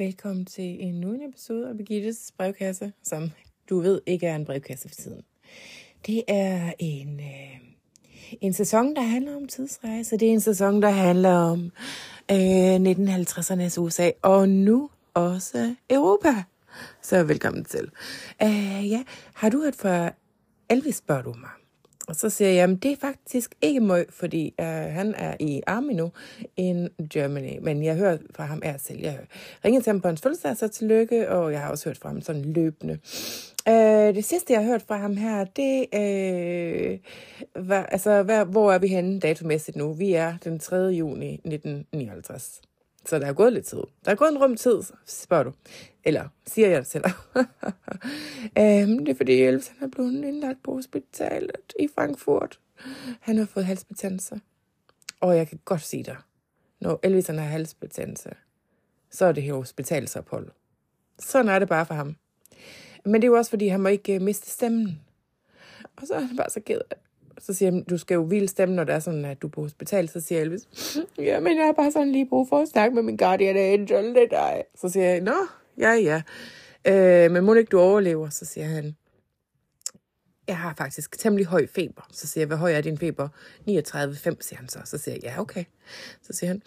velkommen til endnu en episode af Birgittes brevkasse, som du ved ikke er en brevkasse for tiden. Det er en, øh, en sæson, der handler om tidsrejse. Det er en sæson, der handler om øh, 1950'ernes USA, og nu også Europa. Så velkommen til. Uh, ja, har du hørt fra Elvis, spørger du mig. Og så siger jeg, at det er faktisk ikke møg, fordi øh, han er i Army nu in Germany. Men jeg hører fra ham er selv. Jeg ringede til ham på hans fødselsdag, så tillykke, og jeg har også hørt fra ham sådan løbende. Øh, det sidste, jeg har hørt fra ham her, det øh, var, altså, hvad, hvor er vi henne datomæssigt nu? Vi er den 3. juni 1959. Så der er gået lidt tid. Der er gået en rum tid, spørger du. Eller siger jeg det selv. øhm, det er fordi Elvis han er blevet indlagt på hospitalet i Frankfurt. Han har fået halsbetændelse. Og jeg kan godt sige dig, når Elvis han har halsbetændelse, så er det her hospitalsophold. Sådan er det bare for ham. Men det er jo også, fordi han må ikke øh, miste stemmen. Og så er han bare så ked af så siger han, du skal jo hvile stemmen, når det er sådan, at du er på hospital. Så siger Elvis, ja, men jeg har bare sådan lige brug for at snakke med min guardian angel, det er dig. Så siger jeg, nå, ja, ja. Øh, men må ikke du overlever? Så siger han, jeg har faktisk temmelig høj feber. Så siger jeg, hvad høj er din feber? 39,5, siger han så. Så siger jeg, ja, okay. Så siger han,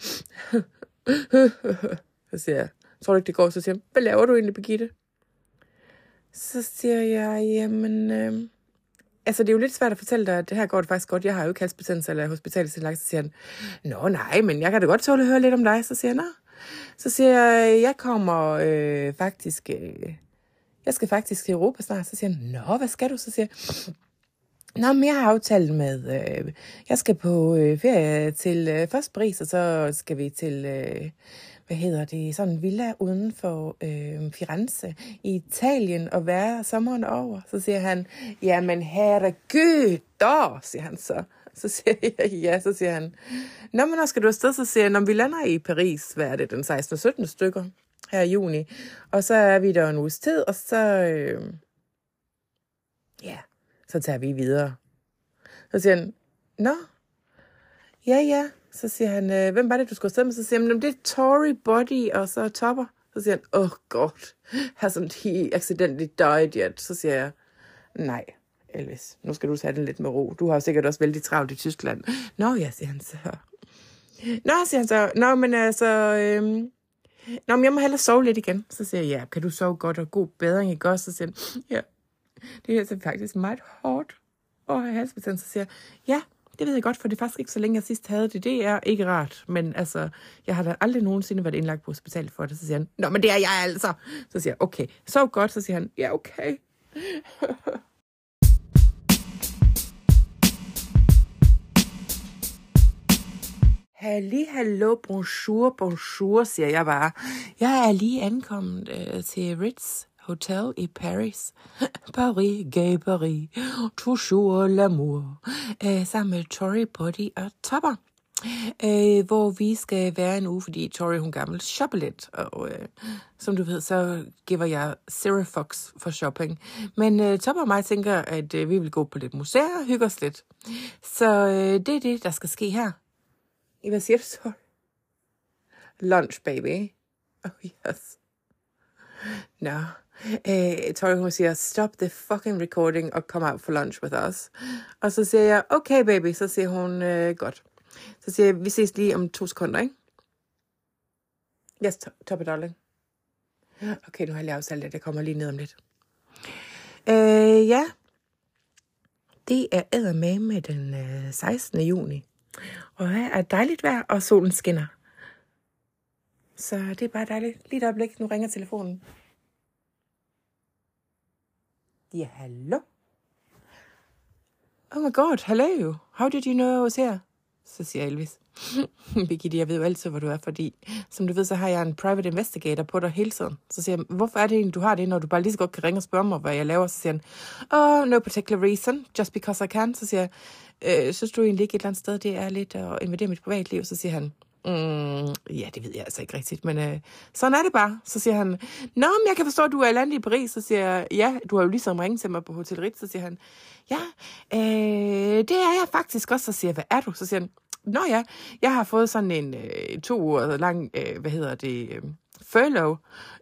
så siger jeg, tror du ikke, det går? Så siger han, hvad laver du egentlig, Birgitte? Så siger jeg, jamen, øh, altså det er jo lidt svært at fortælle dig, at det her går det faktisk godt. Jeg har jo ikke halsbetændelse eller hospitalsindlagt. Så siger han, nå nej, men jeg kan da godt tåle at høre lidt om dig. Så siger han, nå. Så siger jeg, jeg kommer øh, faktisk, øh, jeg skal faktisk til Europa snart. Så siger han, nå, hvad skal du? Så siger jeg, Nå, men jeg har aftalt med, øh, jeg skal på øh, ferie til øh, først Paris, og så skal vi til, øh, hvad hedder det, sådan en villa uden for øh, Firenze i Italien og være sommeren over. Så siger han, jamen herregud, da, siger han så. Så siger jeg, ja, så siger han, Nå, men når skal du afsted? Så siger jeg, når vi lander i Paris, hvad er det, den 16. og 17. stykker her i juni. Og så er vi der en uges tid, og så, øh, ja, så tager vi videre. Så siger han, nå, ja, ja. Så siger han, øh, hvem var det, du skulle afsted med? Så siger han, det er Tory Body, og så Topper. Så siger han, oh god, hasn't he accidentally died yet? Så siger jeg, nej, Elvis, nu skal du tage den lidt med ro. Du har sikkert også vældig travlt i Tyskland. Nå, ja, siger han så. Nå, siger han så, nå, men altså, øhm, nå, men jeg må hellere sove lidt igen. Så siger jeg, ja, kan du sove godt og god bedring, ikke også? Så siger han, ja, det er altså faktisk meget hårdt at have halsbetændelse. Så siger jeg, ja, det ved jeg godt, for det er faktisk ikke så længe, jeg sidst havde det. Det er ikke rart, men altså, jeg har da aldrig nogensinde været indlagt på hospitalet for det. Så siger han, nå, men det er jeg altså. Så siger jeg, okay, sov godt. Så siger han, ja, okay. Halli, hallo, bonjour, bonjour, siger jeg bare. Jeg er lige ankommet øh, til Ritz Hotel i Paris. Paris, gay Paris, toujours l'amour. Øh, sammen med Tori, Body og Topper. Øh, hvor vi skal være en uge, fordi Tori hun gammel shopper lidt, og øh, som du ved, så giver jeg Sarah Fox for shopping. Men øh, Topper og mig tænker, at øh, vi vil gå på lidt museer og hygge os lidt. Så øh, det er det, der skal ske her. Hvad siger du så? Lunch, baby. Oh, yes. Nå. No. Øh, Tori, hun siger, stop the fucking recording og come out for lunch with us. Og så siger jeg, okay baby. Så siger hun, øh, godt. Så siger jeg, vi ses lige om to sekunder, ikke? Yes, top it, darling. Okay, nu har jeg lige aftalt det. Jeg kommer lige ned om lidt. Øh, ja. Det er med med den øh, 16. juni. Og her er dejligt vejr, og solen skinner. Så det er bare dejligt. Lige et øjeblik, nu ringer telefonen. Ja, hallo? Oh my god, hello. How did you know I was here? Så siger Elvis. Birgitte, jeg ved jo altid, hvor du er, fordi som du ved, så har jeg en private investigator på dig hele tiden. Så siger jeg, hvorfor er det egentlig, du har det, når du bare lige så godt kan ringe og spørge mig, hvad jeg laver? Så siger han, oh, no particular reason, just because I can. Så siger jeg, øh, synes du egentlig ikke et eller andet sted, det er lidt at invadere mit privatliv? Så siger han, Mm, ja, det ved jeg altså ikke rigtigt, men øh, sådan er det bare. Så siger han, Nå, men jeg kan forstå, at du er landet i Paris. Så siger jeg, ja, du har jo ligesom ringet til mig på Hotel Ritz. Så siger han, ja, øh, det er jeg faktisk også. Så siger jeg, hvad er du? Så siger han, Nå ja, jeg har fået sådan en øh, to uger lang, øh, hvad hedder det, øh, furlough.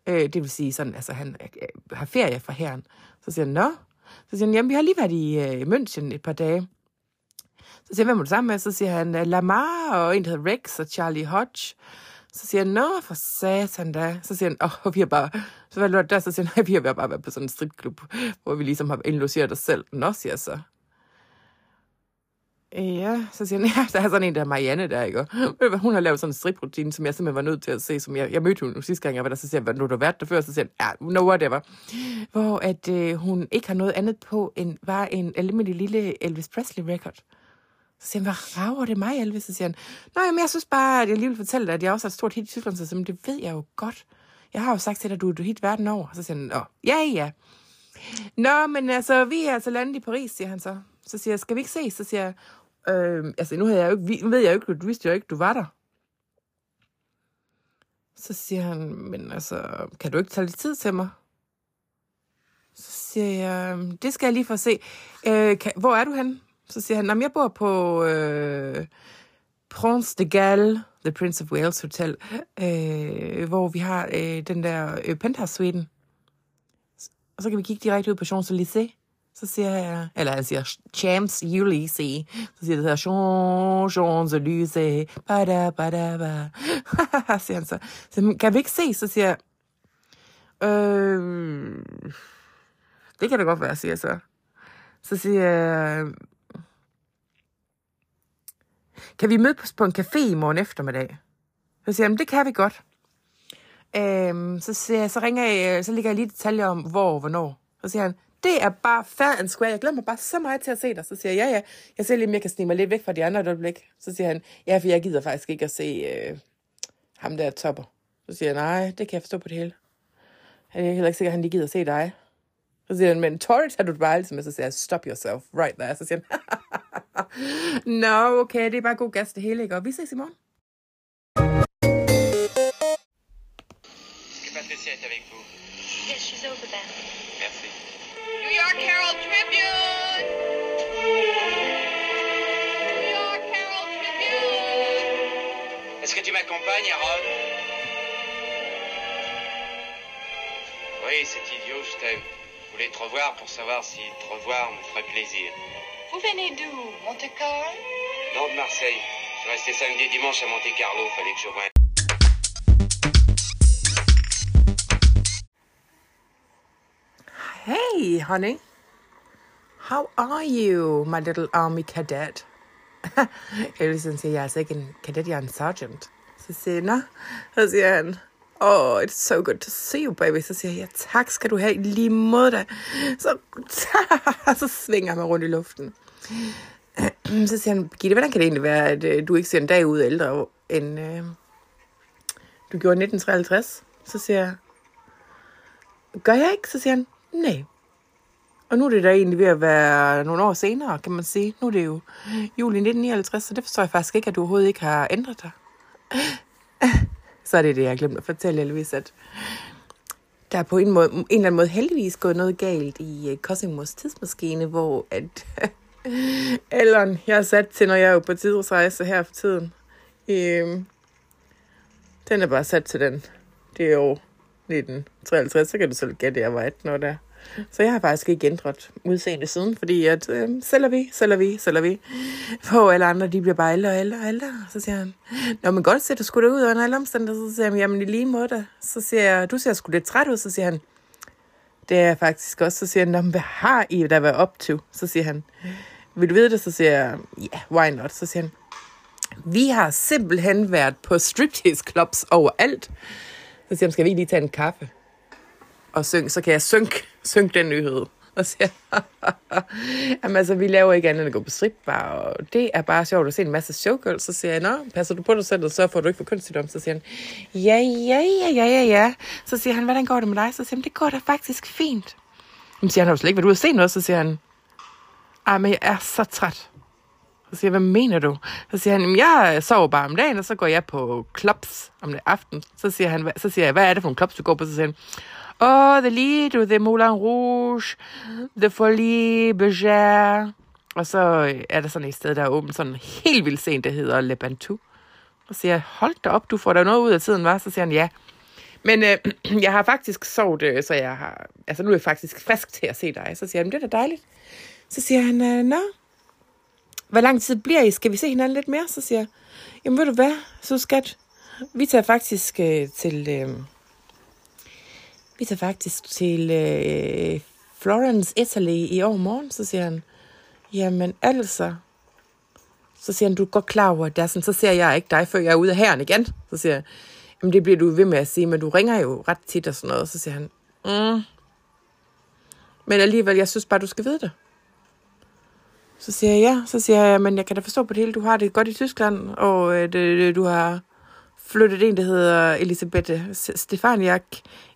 Øh, det vil sige sådan, altså han øh, øh har ferie fra herren. Så siger han, nå. Så siger han, jamen vi har lige været i øh, München et par dage. Så siger han, hvem er du sammen med? Så siger han, øh, Lamar og en, der hedder Rex og Charlie Hodge. Så siger han, nå, for satan da. Så siger han, åh, oh, vi har bare... Så var det der, så siger han, vi har bare været på sådan en stripklub, hvor vi ligesom har indlogeret os selv. Nå, siger jeg så. Ja, så siger han, ja, der er sådan en, der Marianne der, ikke? Og hun har lavet sådan en striprutine, som jeg simpelthen var nødt til at se, som jeg, jeg mødte hende sidste gang, jeg var der, så siger jeg, nu du været der før? Så siger han, ja, no whatever. Hvor at øh, hun ikke har noget andet på, end var en almindelig lille Elvis Presley record. Så siger han, hvad rager det mig, Elvis? Så siger han, nej, men jeg synes bare, at jeg lige vil fortælle dig, at jeg også har et stort hit i Tyskland, så siger, det ved jeg jo godt. Jeg har jo sagt til dig, at du er hit verden over. Så siger han, Åh, ja, ja. Nå, men altså, vi er altså landet i Paris, siger han så. Så siger jeg, skal vi ikke ses? Så siger jeg, Øh, altså, nu, havde jeg jo ikke, ved jeg jo ikke, du vidste jo ikke, du var der. Så siger han, men altså, kan du ikke tage lidt tid til mig? Så siger jeg, øhm, det skal jeg lige få se. Øh, kan, hvor er du han? Så siger han, jeg bor på øh, Prince de Galles, The Prince of Wales Hotel, øh, hvor vi har øh, den der øh, penthouse-suiten. Og så kan vi kigge direkte ud på Champs-Élysées. Så siger jeg, eller han siger Champs Ulysses. Så siger det så, Champs Élysées. Bada, bada, bada. siger han så. så. kan vi ikke se? Så siger jeg, øh, det kan det godt være, siger jeg så. Så siger jeg, kan vi mødes på en café i morgen eftermiddag? Så siger jeg, det kan vi godt. Øhm, så, siger jeg, så ringer jeg, så ligger jeg lige detaljer om, hvor og hvornår. Så siger han, det er bare fair and square. Jeg glæder mig bare så meget til at se dig. Så siger jeg, ja, ja, jeg ser lige, om jeg kan snige mig lidt væk fra de andre et øjeblik. Så siger han, ja, for jeg gider faktisk ikke at se øh, ham der topper. Så siger jeg, nej, det kan jeg forstå på det hele. Jeg er heller ikke sikker, at han lige gider at se dig. Så siger han, men Torrid har du bare altid med. Så siger jeg, stop yourself right there. Så siger han, Nå, no, okay, det er bare god gas det hele, ikke? Og vi ses i morgen. Patricia est avec vous. Yes, she's over there. Est-ce que tu m'accompagnes, Harold? Oui, c'est idiot, je t'aime. Je voulais te revoir pour savoir si te revoir me ferait plaisir. Vous venez d'où? Monte-Carlo Non, de Marseille. Je suis resté samedi et dimanche à Monte-Carlo. Fallait que je revienne. Hey, honey. How are you, my little army cadet? Ellison siger, jeg er altså ikke en cadet, jeg er en sergeant. Så siger jeg, nå. Så siger han, oh, it's so good to see you, baby. Så siger jeg, ja, tak skal du have lige mod dig. Så, så svinger man rundt i luften. Så siger han, Gitte, hvordan kan det egentlig være, at øh, du ikke ser en dag ud ældre end øh, du gjorde 1953? Så siger jeg, gør jeg ikke? Så siger han, Nej. Og nu er det da egentlig ved at være nogle år senere, kan man sige. Nu er det jo juli 1959, så det forstår jeg faktisk ikke, at du overhovedet ikke har ændret dig. Så er det det, jeg glemte at fortælle, Elvis, at der er på en, måde, en eller anden måde heldigvis gået noget galt i øh, Cosmos tidsmaskine, hvor at Ellen, jeg er sat til, når jeg er på tidsrejse her for tiden. Um, den er bare sat til den. Det er jo 1953, så kan du selv gætte, at jeg var 18 år der. Så jeg har faktisk ikke ændret udseende siden, fordi at, øh, sælger vi, sælger vi, sælger vi. For alle andre, de bliver bare ældre og ældre og ældre. Så siger han, Nå, men godt ser du skulle ud under alle omstændigheder. Så siger han, jamen i lige måde. Så siger jeg, du ser sgu lidt træt ud. Så siger han, det er jeg faktisk også. Så siger han, men hvad har I der været op til? Så siger han, vil du vide det? Så siger jeg, ja, yeah, why not? Så siger han, vi har simpelthen været på striptease clubs overalt. Så siger han, skal vi lige tage en kaffe? Og synge, så kan jeg synke, synke den nyhed. Og siger, jamen altså, vi laver ikke andet end at gå på stripbar, og det er bare sjovt at se en masse showgirls. Så siger jeg, nå, passer du på dig selv, og så får du ikke for kønssygdom. Så siger han, ja, ja, ja, ja, ja, ja. Så siger han, hvordan går det med dig? Så siger han, det går da faktisk fint. Så siger han, har du slet ikke været ude at se noget? Så siger han, ej, men jeg er så træt. Så siger jeg, hvad mener du? Så siger han, jeg sover bare om dagen, og så går jeg på klops om aften. Så siger, han, så siger jeg, hvad er det for en klops, du går på? Så siger han, åh, oh, The Lido, The Moulin Rouge, The Folie Bergère. Og så øh, er der sådan et sted, der er åbent sådan helt vildt sent, der hedder Le Bantu. Og så siger jeg, hold da op, du får da noget ud af tiden, var? Så siger han, ja. Men øh, jeg har faktisk sovet, øh, så jeg har... Altså, nu er jeg faktisk frisk til at se dig. Så siger han, det er da dejligt. Så siger han, øh, nå, hvor lang tid bliver I? Skal vi se hinanden lidt mere? Så siger jeg, jamen ved du hvad, så skat, vi tager faktisk øh, til... Øh, vi tager faktisk til øh, Florence, Italy i år morgen. Så siger han, jamen altså, så siger han, du er godt klar over, at det sådan, så ser jeg ikke dig, før jeg er ude af herren igen. Så siger jeg, jamen det bliver du ved med at sige, men du ringer jo ret tit og sådan noget. Så siger han, mm. Men alligevel, jeg synes bare, du skal vide det. Så siger jeg, ja. Så siger jeg, men jeg kan da forstå på det hele, du har det godt i Tyskland, og øh, det, du har flyttet en, der hedder Elisabeth Stefaniak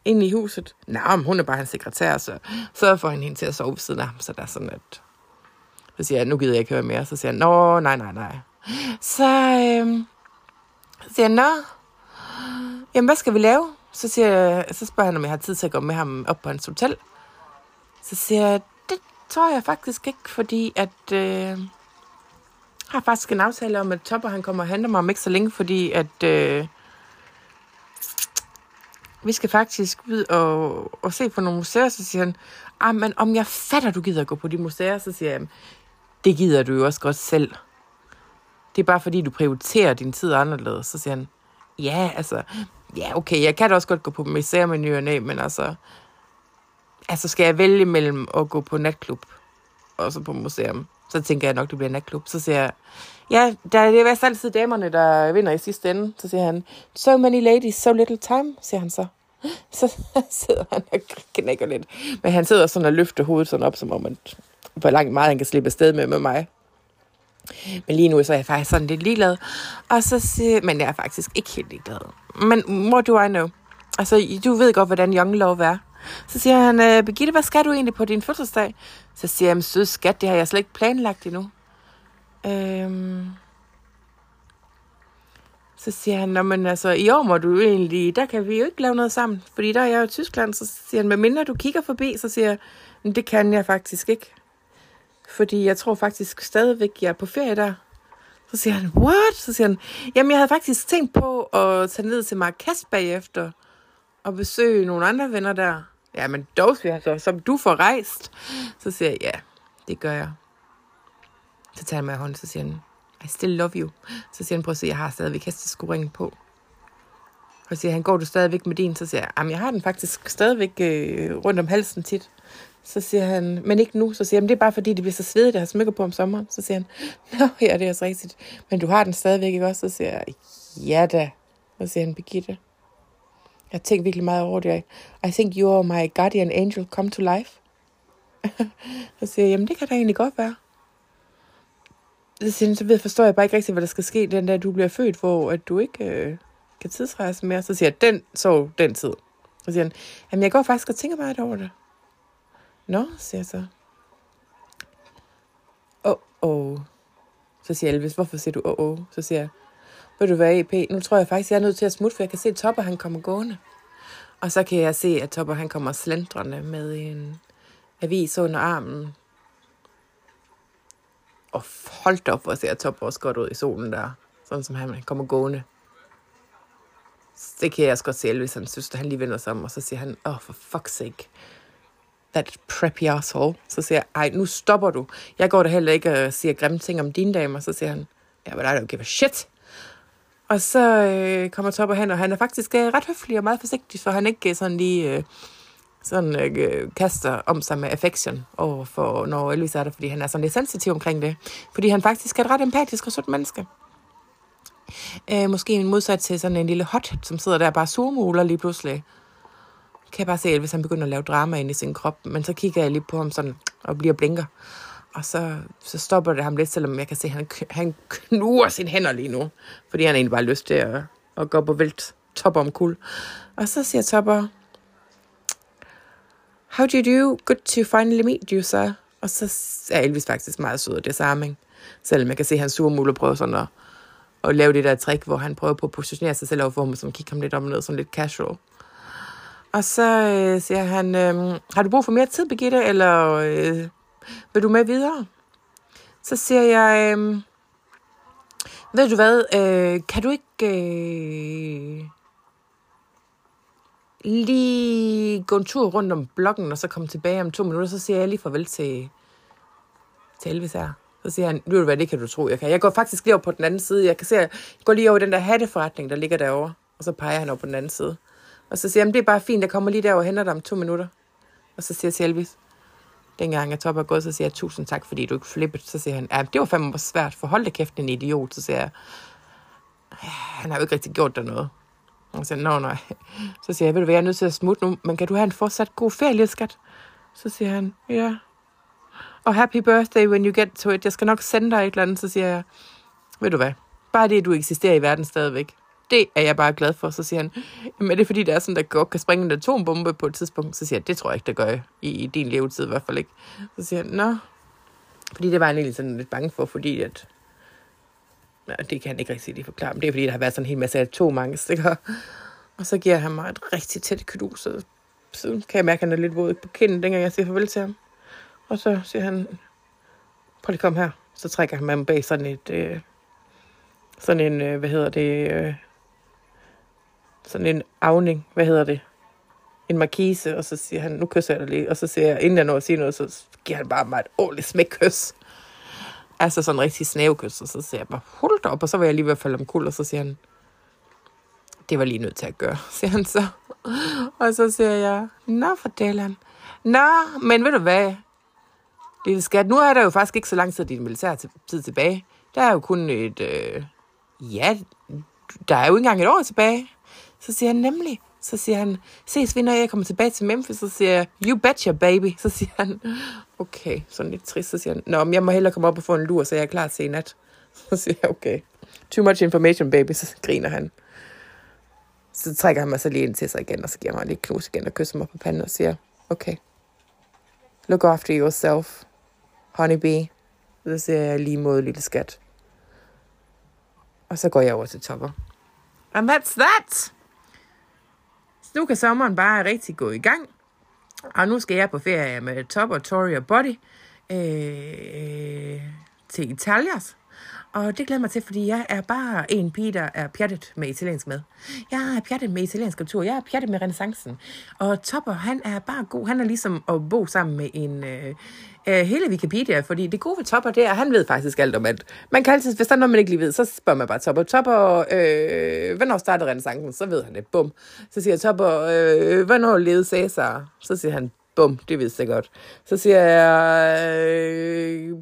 ind i huset. Nej, hun er bare hans sekretær, så så får han hende til at sove ved siden af ham, så der er sådan, at så siger jeg, nu gider jeg ikke høre mere. Så siger han, nå, nej, nej, nej. Så, øh, så siger jeg, nå, jamen hvad skal vi lave? Så, siger jeg, så spørger han, om jeg har tid til at gå med ham op på hans hotel. Så siger jeg, tror jeg faktisk ikke, fordi at... Øh, har faktisk en aftale om, at Topper han kommer og henter mig om ikke så længe, fordi at øh, vi skal faktisk ud og, og se på nogle museer, så siger han, ah, men om jeg fatter, du gider at gå på de museer, så siger jeg, det gider du jo også godt selv. Det er bare fordi, du prioriterer din tid anderledes. Så siger han, ja, altså, ja, okay, jeg kan da også godt gå på museer med ny men altså, altså skal jeg vælge mellem at gå på natklub og så på museum, så tænker jeg nok, det bliver natklub. Så siger jeg, ja, der er det er altid damerne, der vinder i sidste ende. Så siger han, so many ladies, so little time, siger han så. Så sidder han og knækker lidt. Men han sidder sådan og løfter hovedet sådan op, som om, man, hvor langt meget han kan slippe afsted med med mig. Men lige nu så er jeg faktisk sådan lidt ligeglad. Og så siger, men jeg er faktisk ikke helt ligeglad. Men what do I know? Altså, du ved godt, hvordan young love er. Så siger han, øh, Birgitte, hvad skal du egentlig på din fødselsdag? Så siger jeg, sød skat, det har jeg slet ikke planlagt endnu. Øhm, så siger han, men altså, i år må du egentlig, der kan vi jo ikke lave noget sammen, fordi der er jeg jo i Tyskland. Så siger han, medmindre du kigger forbi, så siger jeg, det kan jeg faktisk ikke. Fordi jeg tror faktisk stadigvæk, jeg er på ferie der. Så siger han, what? Så siger han, jamen jeg havde faktisk tænkt på at tage ned til Marrakesh bagefter og besøge nogle andre venner der. Ja, men dog, siger så, som du får rejst. Så siger jeg, ja, det gør jeg. Så tager han mig hånden, så siger han, I still love you. Så siger han, prøv at se, jeg har stadigvæk hesteskoringen på. Og siger han, går du stadigvæk med din? Så siger jeg, jamen jeg har den faktisk stadigvæk øh, rundt om halsen tit. Så siger han, men ikke nu. Så siger han, det er bare fordi, det bliver så svedigt, at har smykker på om sommeren. Så siger han, nå ja, det er også rigtigt. Men du har den stadigvæk, ikke også? Så siger jeg, ja da. Så siger han, Birgitte. Jeg tænker virkelig meget over det. I think you are my guardian angel come to life. så siger jeg, jamen det kan da egentlig godt være. Så, siger så ved, forstår jeg bare ikke rigtig, hvad der skal ske den dag, du bliver født, hvor at du ikke øh, kan tidsrejse mere. Så siger jeg, den så den tid. Så siger han, jamen jeg går faktisk og tænker meget over det. Nå, siger jeg så. Åh, oh, oh. Så siger Elvis, hvorfor siger du åh, oh, oh? Så siger jeg, ved du hvad, EP, nu tror jeg faktisk, jeg er nødt til at smutte, for jeg kan se, at Topper han kommer gående. Og så kan jeg se, at Topper han kommer slendrende med en avis under armen. Og hold op, hvor ser Topper også godt ud i solen der. Sådan som han kommer gående. Det kan jeg også godt se, Elvis, han synes, at han lige vender sig om, og så siger han, åh, oh, for fuck's sake that preppy asshole. Så siger jeg, ej, nu stopper du. Jeg går da heller ikke og siger grimme ting om dine damer. Så siger han, ja, men I don't give a shit. Og så øh, kommer Topper hen, og han er faktisk øh, ret høflig og meget forsigtig, så han ikke øh, sådan lige øh, sådan, øh, øh, kaster om sig med affection over for, når Elvis er der, fordi han er sådan lidt sensitiv omkring det. Fordi han faktisk er et ret empatisk og sødt menneske. Øh, måske en modsat til sådan en lille hot, som sidder der og bare surmuler lige pludselig kan jeg bare se, at hvis han begynder at lave drama ind i sin krop, men så kigger jeg lige på ham sådan, og bliver blinker. Og så, så stopper det ham lidt, selvom jeg kan se, at han, han knuger sine hænder lige nu. Fordi han egentlig bare har lyst til at, at gå på vildt Topper om kul. Og så siger Topper, How do you do? Good to finally meet you, sir. Og så er Elvis faktisk meget sød, det er samme. Selvom jeg kan se, at han surmuler prøver sådan at, at lave det der trick, hvor han prøver på at positionere sig selv overfor ham, som kigger ham lidt om ned, sådan lidt casual. Og så øh, siger han, øh, har du brug for mere tid, Birgitte, eller øh, vil du med videre? Så siger jeg, øh, ved du hvad, øh, kan du ikke... Øh, lige gå en tur rundt om blokken, og så komme tilbage om to minutter, så siger jeg lige farvel til, til Elvis her. Så siger han, ved du hvad, det kan du tro, jeg kan. Jeg går faktisk lige over på den anden side. Jeg kan se, jeg går lige over i den der hatteforretning, der ligger derovre. Og så peger han over på den anden side. Og så siger han, det er bare fint, jeg kommer lige derover og henter dig om to minutter. Og så siger jeg til Elvis, dengang jeg topper gået, så siger jeg, tusind tak, fordi du ikke flippede. Så siger han, ja, det var fandme svært, for hold da kæft, en idiot. Så siger jeg, han har jo ikke rigtig gjort der noget. Og så siger nå nej. Så siger jeg, ved du hvad, jeg er nødt til at smutte nu, men kan du have en fortsat god ferie, lille skat? Så siger han, ja. Og happy birthday when you get to it. Jeg skal nok sende dig et eller andet. Så siger jeg, ved du hvad, bare det, du eksisterer i verden stadigvæk. Det er jeg bare glad for. Så siger han, men er det fordi, det er sådan, der godt kan springe en atombombe på et tidspunkt? Så siger jeg, det tror jeg ikke, der gør i, i din levetid i hvert fald ikke. Så siger han, nå. Fordi det var han egentlig sådan lidt bange for, fordi at Ja, det kan han ikke rigtig lige forklare, men det er fordi, der har været sådan en hel masse atomangstikker. Og så giver han mig et rigtig tæt knus, så, så kan jeg mærke, at han er lidt våd på kinden, dengang jeg siger farvel til ham. Og så siger han, prøv lige kom her. Så trækker han mig bag sådan et, øh, sådan en, øh, hvad hedder det, øh, sådan en afning, hvad hedder det, en markise, og så siger han, nu kysser jeg dig lige, og så siger jeg, inden jeg når at sige noget, så giver han bare mig et ordentligt smækkys. Altså sådan en rigtig snævekys, og så siger jeg bare, hold op, og så var jeg lige ved at falde omkuld, og så siger han, det var lige nødt til at gøre, siger han så. Og så siger jeg, nå for Dylan. Nå, men ved du hvad, lille skat, nu er der jo faktisk ikke så lang tid din militær tid tilbage. Der er jo kun et, øh, ja, der er jo ikke engang et år tilbage. Så siger han nemlig, så siger han, ses vi, når jeg kommer tilbage til Memphis? Så siger jeg, you betcha, baby. Så siger han, okay, sådan lidt trist. Så siger han, nå, men jeg må hellere komme op og få en lur, så jeg er klar til i nat. Så siger jeg, okay, too much information, baby. Så griner han. Så trækker han mig så lige ind til sig igen, og så giver han mig lige klus igen og kysser mig på panden og siger, okay, look after yourself, honeybee. Så siger jeg lige mod lille skat. Og så går jeg over til Topper. And that's that! Nu kan sommeren bare rigtig gå i gang. Og nu skal jeg på ferie med Top og Tori og Body øh, øh til Italias. Og det glæder mig til, fordi jeg er bare en pige, der er pjattet med italiensk med. Jeg er pjattet med italiensk kultur. Jeg er pjattet med renaissancen. Og Topper, han er bare god. Han er ligesom at bo sammen med en, øh, øh, hele Wikipedia, fordi det gode ved Topper, det er, at han ved faktisk alt om alt. Man kan altid, hvis der er noget, man ikke lige ved, så spørger man bare Topper. Topper, øh, hvornår startede renaissancen? Så ved han det. Bum. Så siger Topper, øh, hvornår levede Cæsar? Så siger han, bum, det vidste jeg godt. Så siger jeg, øh,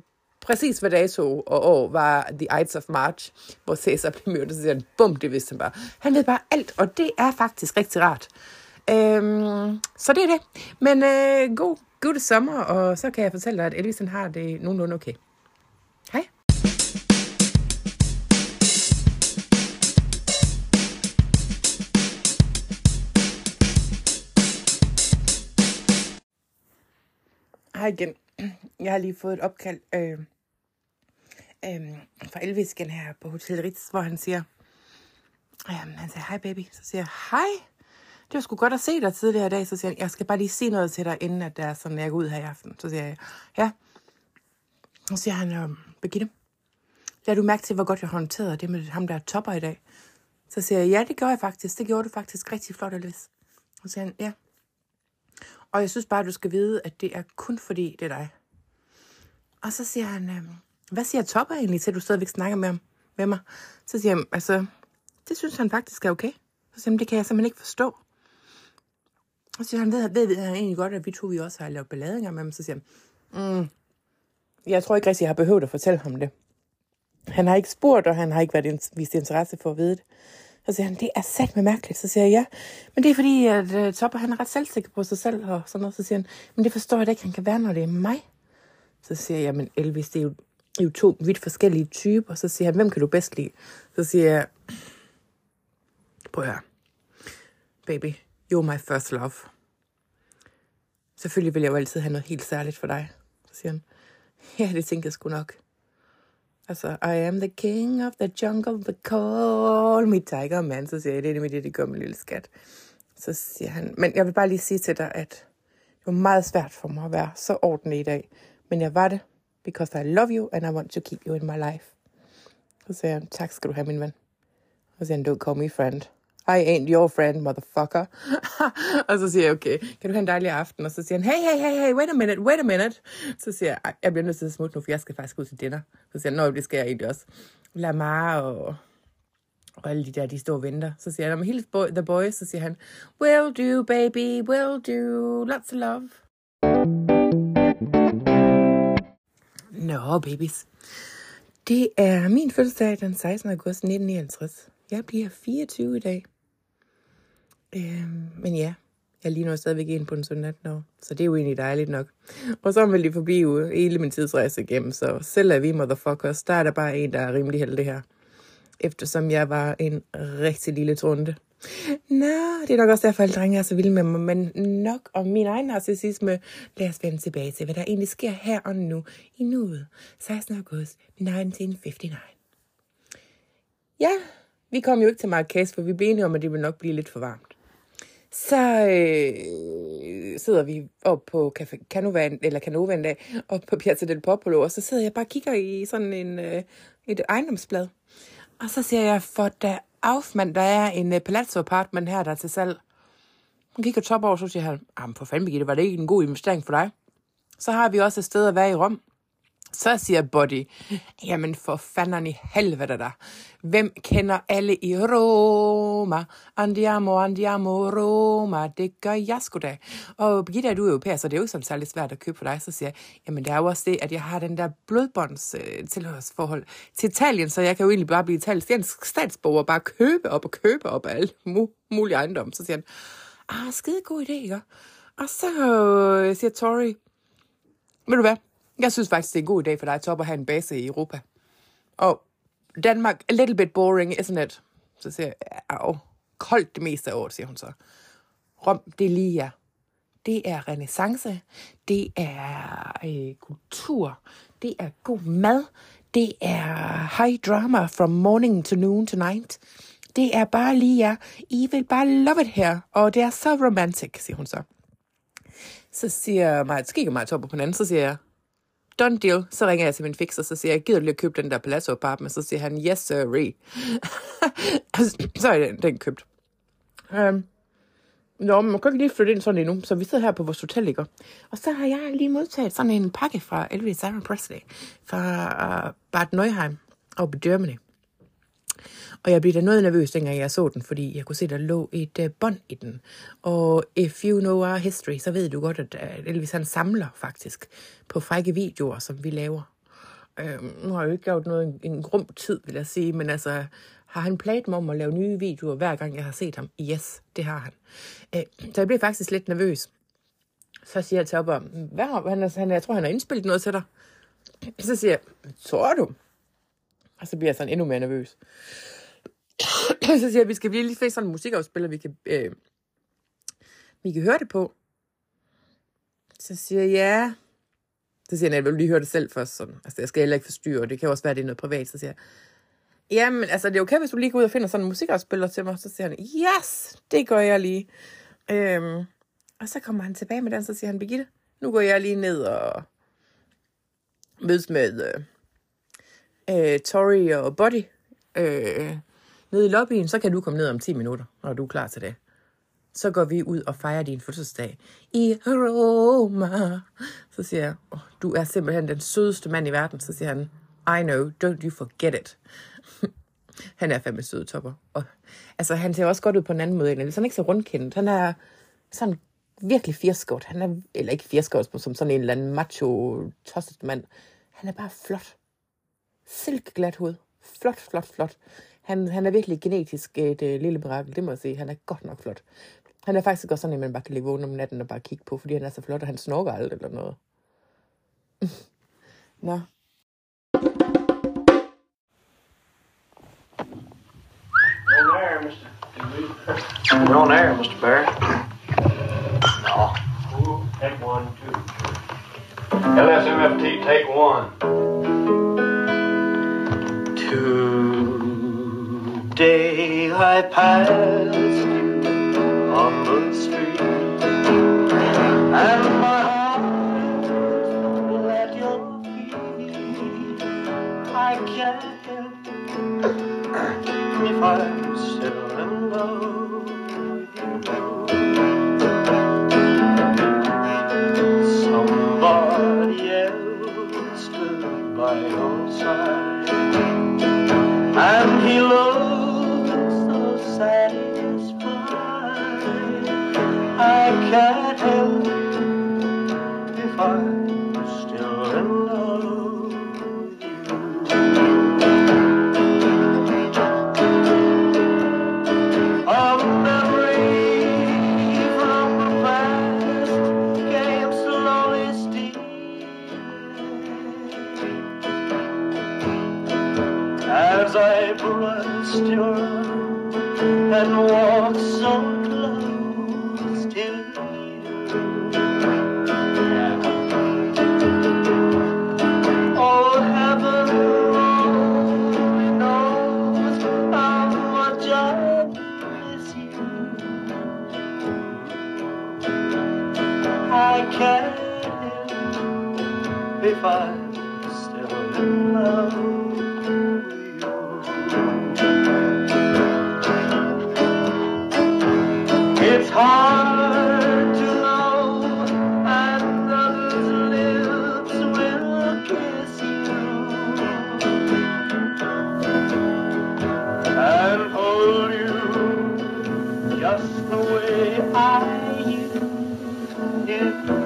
præcis hvad dato og år var The Ides of March, hvor Caesar blev myrdet, så siger han, bum, det vidste han bare. Han ved bare alt, og det er faktisk rigtig rart. Øhm, så det er det. Men øh, god god sommer, og så kan jeg fortælle dig, at Elvis har det nogenlunde okay. Hej. Hej igen. Jeg har lige fået et opkald øh, øhm, fra Elvisken her på Hotel Ritz, hvor han siger, øhm, han siger, hej baby. Så siger jeg, hej det var sgu godt at se dig tidligere i dag. Så siger han, jeg skal bare lige sige noget til dig, inden at det er sådan, jeg går ud her i aften. Så siger jeg, ja. Så siger han, øhm, Birgitte, har du mærke til, hvor godt jeg håndterede det med ham, der er topper i dag? Så siger jeg, ja, det gør jeg faktisk. Det gjorde du faktisk rigtig flot, Elvis. Så siger han, ja. Og jeg synes bare, du skal vide, at det er kun fordi, det er dig. Og så siger han, øhm, hvad siger Topper egentlig til, at du stadigvæk snakker med, ham, med mig? Så siger han, altså, det synes han faktisk er okay. Så siger han, det kan jeg simpelthen ikke forstå. Og så siger han, ved, ved, ved han egentlig godt, at vi to vi også har lavet balladinger med ham. Så siger han, mm, jeg tror ikke rigtig, jeg har behøvet at fortælle ham det. Han har ikke spurgt, og han har ikke været vist interesse for at vide det. Så siger han, det er sat med mærkeligt. Så siger jeg, ja, men det er fordi, at uh, Topper, han er ret selvsikker på sig selv og sådan noget. Så siger han, men det forstår jeg da ikke, han kan være, når det er mig. Så siger jeg, men Elvis, det er jo, det er jo to vidt forskellige typer. Så siger han, hvem kan du bedst lide? Så siger jeg, prøv at høre, baby, You're my first love. Selvfølgelig vil jeg jo altid have noget helt særligt for dig. Så siger han, ja, det tænker jeg sgu nok. Altså, I am the king of the jungle, but call me tiger man. Så siger jeg, det er det det, det gør min lille skat. Så siger han, men jeg vil bare lige sige til dig, at det var meget svært for mig at være så ordentlig i dag. Men jeg var det, because I love you, and I want to keep you in my life. Så siger han, tak skal du have, min ven. Og så siger han, don't call me friend. I ain't your friend, motherfucker. og så siger jeg, okay, kan du have en dejlig aften? Og så siger han, hey, hey, hey, hey, wait a minute, wait a minute. Så siger jeg, jeg bliver nødt til at smutte nu, for jeg skal faktisk ud til dinner. Så siger han, nå, det skal jeg egentlig også. Lamar og, og alle de der, de står og venter. Så siger han, hele boy, the boys, så siger han, will do, baby, will do, lots of love. Nå, babies. Det er min fødselsdag den 16. august 1959. Jeg bliver 24 i dag. Øhm, men ja, jeg lige nu stadigvæk ind på en sådan 18 år. Så det er jo egentlig dejligt nok. Og så vil de forbi jo hele min tidsrejse igennem. Så selv er vi motherfuckers. Der er der bare en, der er rimelig heldig her. Eftersom jeg var en rigtig lille trunde. Nå, det er nok også derfor, alle drenge er så vilde med mig, men nok om min egen narcissisme. Lad os vende tilbage til, hvad der egentlig sker her og nu i nuet. 16. august 1959. Ja, vi kom jo ikke til Marrakesh, for vi blev enige om, at det ville nok blive lidt for varmt. Så øh, sidder vi op på Café Canova, eller Canova en dag, op på Piazza del Popolo, og så sidder jeg bare og kigger i sådan en, øh, et ejendomsblad. Og så ser jeg, for da afmand, der er en øh, uh, palazzo apartment her, der er til salg. Hun kigger top over, så siger han, jamen for fanden Birgitte, var det ikke en god investering for dig? Så har vi også et sted at være i Rom. Så siger Buddy, jamen for fanden i helvede da. Hvem kender alle i Roma? Andiamo, andiamo, Roma. Det gør jeg sgu da. Og Birgitta, du er europæer, så det er jo ikke sådan særlig svært at købe for dig. Så siger jeg, jamen det er jo også det, at jeg har den der blodbånds øh, tilhørsforhold til Italien, så jeg kan jo egentlig bare blive italiensk statsborger og bare købe op og købe op af alle mu- mulige ejendomme. Så siger han, ah, skide god idé, ikke? Og så øh, siger Tori, ved du hvad, jeg synes faktisk, det er en god idé for dig, Top, at have en base i Europa. Og Danmark, a little bit boring, isn't it? Så siger jeg, au, koldt det meste af året, siger hun så. Rom, det er lige jer. Det er renaissance, det er øh, kultur, det er god mad, det er high drama from morning to noon to night. Det er bare lige jer. I vil bare love it her, og det er så romantic, siger hun så. Så siger mig, så kigger mig på den anden, så siger jeg, done deal. Så ringer jeg til min fixer, så siger jeg, gider du lige at købe den der palazzo apartment? Så siger han, yes sir. Altså, så er den, den købt. Um, Nå, men man kan ikke lige flytte ind sådan endnu, så vi sidder her på vores hotel, ikke? Og så har jeg lige modtaget sådan en pakke fra Elvis Aaron Presley fra øh, uh, Bad Neuheim og på Germany. Og jeg blev da noget nervøs, dengang jeg så den, fordi jeg kunne se, der lå et uh, bånd i den. Og if you know our history, så ved du godt, at uh, Elvis han samler faktisk på frække videoer, som vi laver. Uh, nu har jeg jo ikke gjort noget en, en grum tid, vil jeg sige, men altså, har han plaget mig om at lave nye videoer, hver gang jeg har set ham? Yes, det har han. Uh, så jeg blev faktisk lidt nervøs. Så siger jeg til op hvad har, han, han, jeg tror, han har indspillet noget til dig. Så siger jeg, tror du? Og så bliver jeg sådan endnu mere nervøs. så siger jeg, at vi skal blive lige finde sådan en musikafspiller, vi kan, øh, vi kan høre det på. Så siger jeg, ja. Så siger han, jeg vil lige høre det selv først. Sådan. Altså, jeg skal heller ikke forstyrre, og det kan også være, det er noget privat. Så siger jeg, jamen, altså, det er okay, hvis du lige går ud og finder sådan en musikafspiller til mig. Så siger han, yes, det gør jeg lige. Øhm, og så kommer han tilbage med den, så siger han, Birgitte, nu går jeg lige ned og mødes med øh, øh, Tori og Buddy øh, nede i lobbyen, så kan du komme ned om 10 minutter, når du er klar til det. Så går vi ud og fejrer din fødselsdag i Roma. Så siger jeg, oh, du er simpelthen den sødeste mand i verden. Så siger han, I know, don't you forget it. han er fandme sød, topper. Og, altså, han ser også godt ud på en anden måde. Han er ikke så rundkendt. Han er sådan virkelig firskort. Han er, eller ikke firskort, som sådan en eller anden macho, tosset mand. Han er bare flot. Silkeglat hoved. Flot, flot, flot. Han, han er virkelig genetisk et uh, lille mirakel, det må jeg sige. Han er godt nok flot. Han er faktisk også sådan en, man bare kan ligge vågen om natten og bare kigge på, fordi han er så flot, og han snorker aldrig eller noget. Nå. You're on air, Mr. You're on air, Mr. Barrett. No. Take one, two. LSMFT, take one. Today I passed you on the street, and my just the way I used to.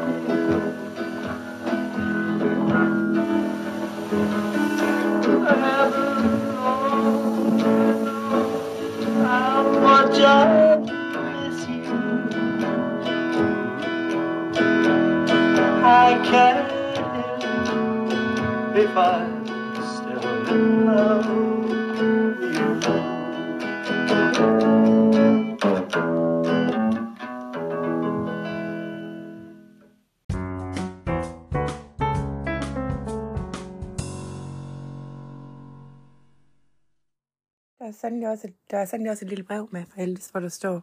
Der er sandelig også et lille brev med fra Eldis, hvor der står,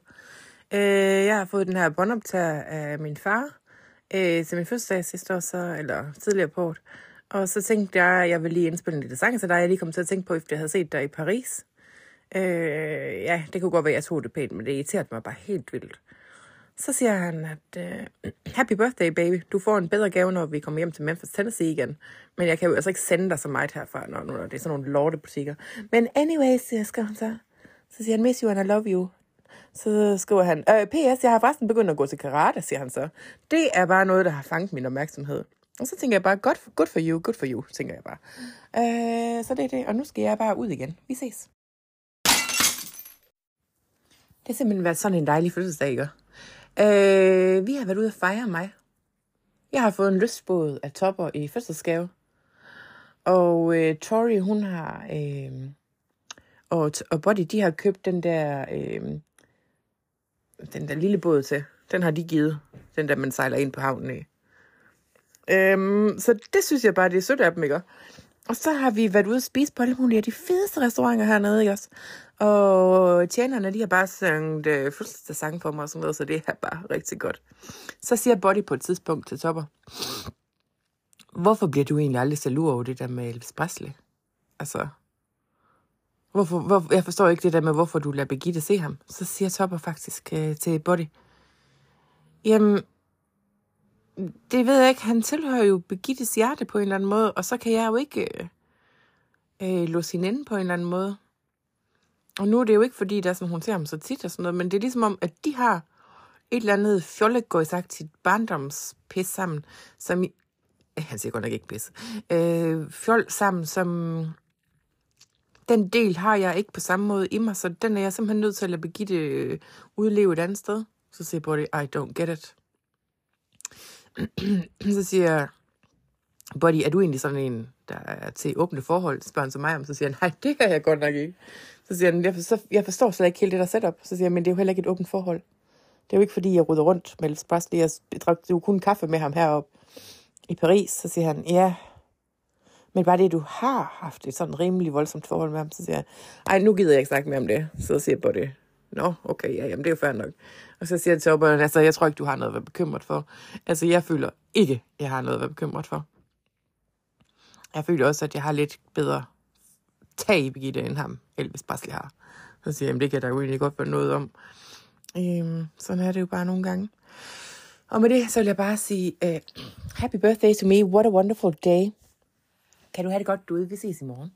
øh, jeg har fået den her båndoptager af min far øh, til min fødselsdag sidste år, så, eller tidligere på året. Og så tænkte jeg, at jeg ville lige indspille en lille sang til dig. Jeg lige kom til at tænke på, efter jeg havde set dig i Paris. Øh, ja, det kunne godt være, at jeg tog det pænt, men det irriterede mig bare helt vildt. Så siger han, at øh, happy birthday, baby. Du får en bedre gave, når vi kommer hjem til Memphis, Tennessee igen. Men jeg kan jo altså ikke sende dig så meget herfra, når, når det er sådan nogle lortebutikker. Men anyways, jeg, skal han så. Så siger han, miss you and I love you. Så skriver han, øh, PS, jeg har forresten begyndt at gå til karate, siger han så. Det er bare noget, der har fanget min opmærksomhed. Og så tænker jeg bare, good for, good for you, good for you, tænker jeg bare. Øh, så det er det, og nu skal jeg bare ud igen. Vi ses. Det har simpelthen været sådan en dejlig fødselsdag, ikke? Øh, vi har været ude at fejre mig. Jeg har fået en lystbåd af topper i fødselsgave. Og øh, Tori, hun har... Øh, og, og Body, de har købt den der... Øh, den der lille båd til. Den har de givet. Den der, man sejler ind på havnen i. Øhm, så det synes jeg bare, det er sødt af dem, ikke? Og så har vi været ude at spise på alle mulige af de fedeste restauranter hernede, ikke også? Og tjenerne, de har bare sunget øh, sang for mig og sådan noget, så det er bare rigtig godt. Så siger Body på et tidspunkt til Topper, hvorfor bliver du egentlig aldrig så lur over det der med Elvis Presley? Altså, hvorfor, hvor, jeg forstår ikke det der med, hvorfor du lader Birgitte se ham. Så siger Topper faktisk øh, til Buddy, jamen, det ved jeg ikke, han tilhører jo Birgittes hjerte på en eller anden måde, og så kan jeg jo ikke øh, øh, låse hende inde på en eller anden måde. Og nu er det jo ikke, fordi der er sådan, hun ser ham så tit og sådan noget, men det er ligesom om, at de har et eller andet fjollegøjsagtigt barndomspis sammen, som... I, han siger godt nok ikke pis. Øh, fjol sammen, som... Den del har jeg ikke på samme måde i mig, så den er jeg simpelthen nødt til at lade Birgitte øh, udleve et andet sted. Så siger Buddy, I don't get it. så siger jeg, Buddy, er du egentlig sådan en, der er til åbne forhold? Spørger han så mig om. Så siger han, nej, det er jeg godt nok ikke. Så siger han, jeg forstår, jeg forstår slet ikke helt det der setup. Så siger han, men det er jo heller ikke et åbent forhold. Det er jo ikke, fordi jeg ruder rundt med Elvis Presley. Jeg drak jo kun kaffe med ham heroppe i Paris. Så siger han, ja, men bare det, du har haft et sådan rimelig voldsomt forhold med ham, så siger jeg, ej, nu gider jeg ikke snakke mere om det. Så siger jeg på det, nå, okay, ja, jamen det er jo fair nok. Og så siger jeg til Obberen, altså, jeg tror ikke, du har noget at være bekymret for. Altså, jeg føler ikke, jeg har noget at være bekymret for. Jeg føler også, at jeg har lidt bedre tag i Birgitte, end ham, Elvis Presley har. Så siger jeg, jamen det kan der jo egentlig godt være noget om. Øhm, sådan er det jo bare nogle gange. Og med det, så vil jeg bare sige, uh, happy birthday to me, what a wonderful day. Kan du have det godt du vi ses i morgen.